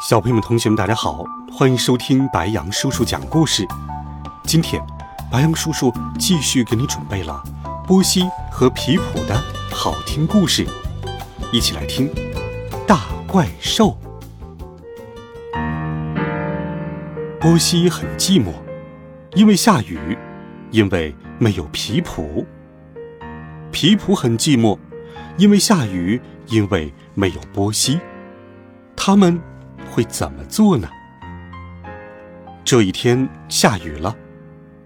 小朋友们、同学们，大家好，欢迎收听白羊叔叔讲故事。今天，白羊叔叔继续给你准备了波西和皮普的好听故事，一起来听《大怪兽》。波西很寂寞，因为下雨，因为没有皮普。皮普很寂寞，因为下雨，因为没有波西。他们。会怎么做呢？这一天下雨了，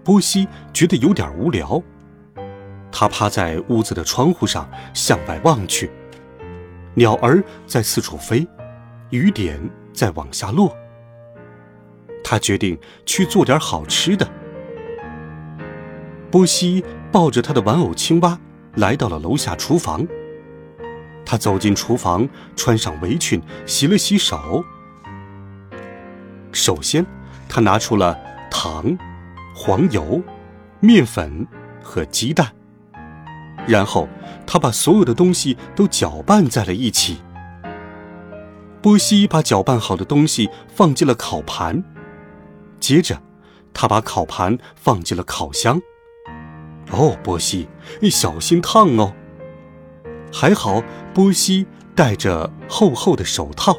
波西觉得有点无聊。他趴在屋子的窗户上向外望去，鸟儿在四处飞，雨点在往下落。他决定去做点好吃的。波西抱着他的玩偶青蛙来到了楼下厨房。他走进厨房，穿上围裙，洗了洗手。首先，他拿出了糖、黄油、面粉和鸡蛋，然后他把所有的东西都搅拌在了一起。波西把搅拌好的东西放进了烤盘，接着他把烤盘放进了烤箱。哦，波西，你小心烫哦！还好，波西戴着厚厚的手套。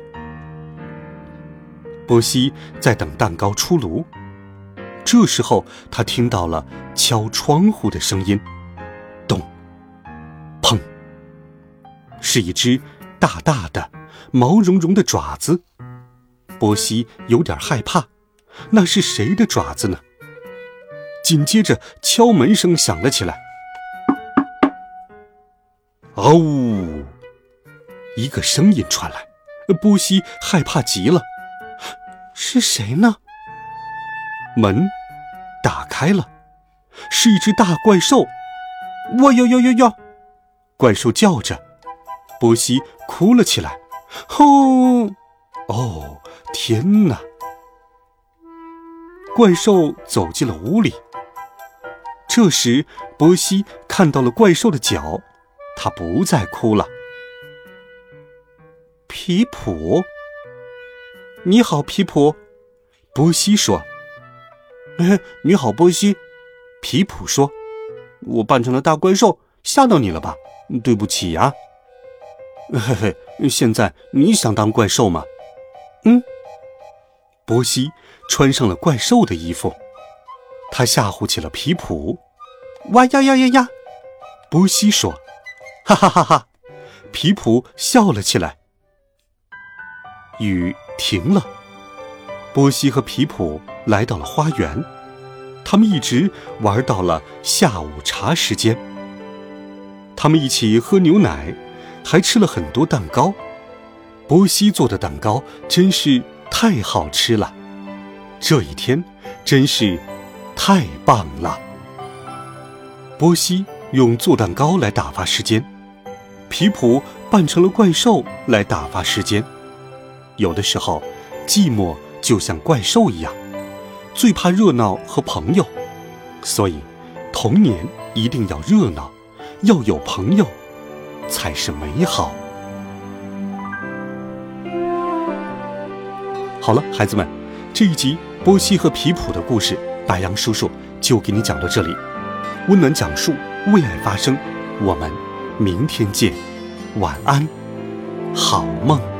波西在等蛋糕出炉，这时候他听到了敲窗户的声音，咚，砰，是一只大大的、毛茸茸的爪子。波西有点害怕，那是谁的爪子呢？紧接着敲门声响了起来，嗷呜，一个声音传来，波西害怕极了。是谁呢？门打开了，是一只大怪兽！哇哟哟哟哟！怪兽叫着，波西哭了起来。吼！哦，天哪！怪兽走进了屋里。这时，波西看到了怪兽的脚，他不再哭了。皮普。你好，皮普，波西说。哎，你好，波西，皮普说。我扮成了大怪兽，吓到你了吧？对不起呀。嘿嘿，现在你想当怪兽吗？嗯。波西穿上了怪兽的衣服，他吓唬起了皮普。哇呀呀呀呀！波西说。哈哈哈哈！皮普笑了起来。雨。停了，波西和皮普来到了花园，他们一直玩到了下午茶时间。他们一起喝牛奶，还吃了很多蛋糕。波西做的蛋糕真是太好吃了，这一天真是太棒了。波西用做蛋糕来打发时间，皮普扮成了怪兽来打发时间。有的时候，寂寞就像怪兽一样，最怕热闹和朋友，所以童年一定要热闹，要有朋友，才是美好。好了，孩子们，这一集波西和皮普的故事，白羊叔叔就给你讲到这里。温暖讲述，为爱发声，我们明天见，晚安，好梦。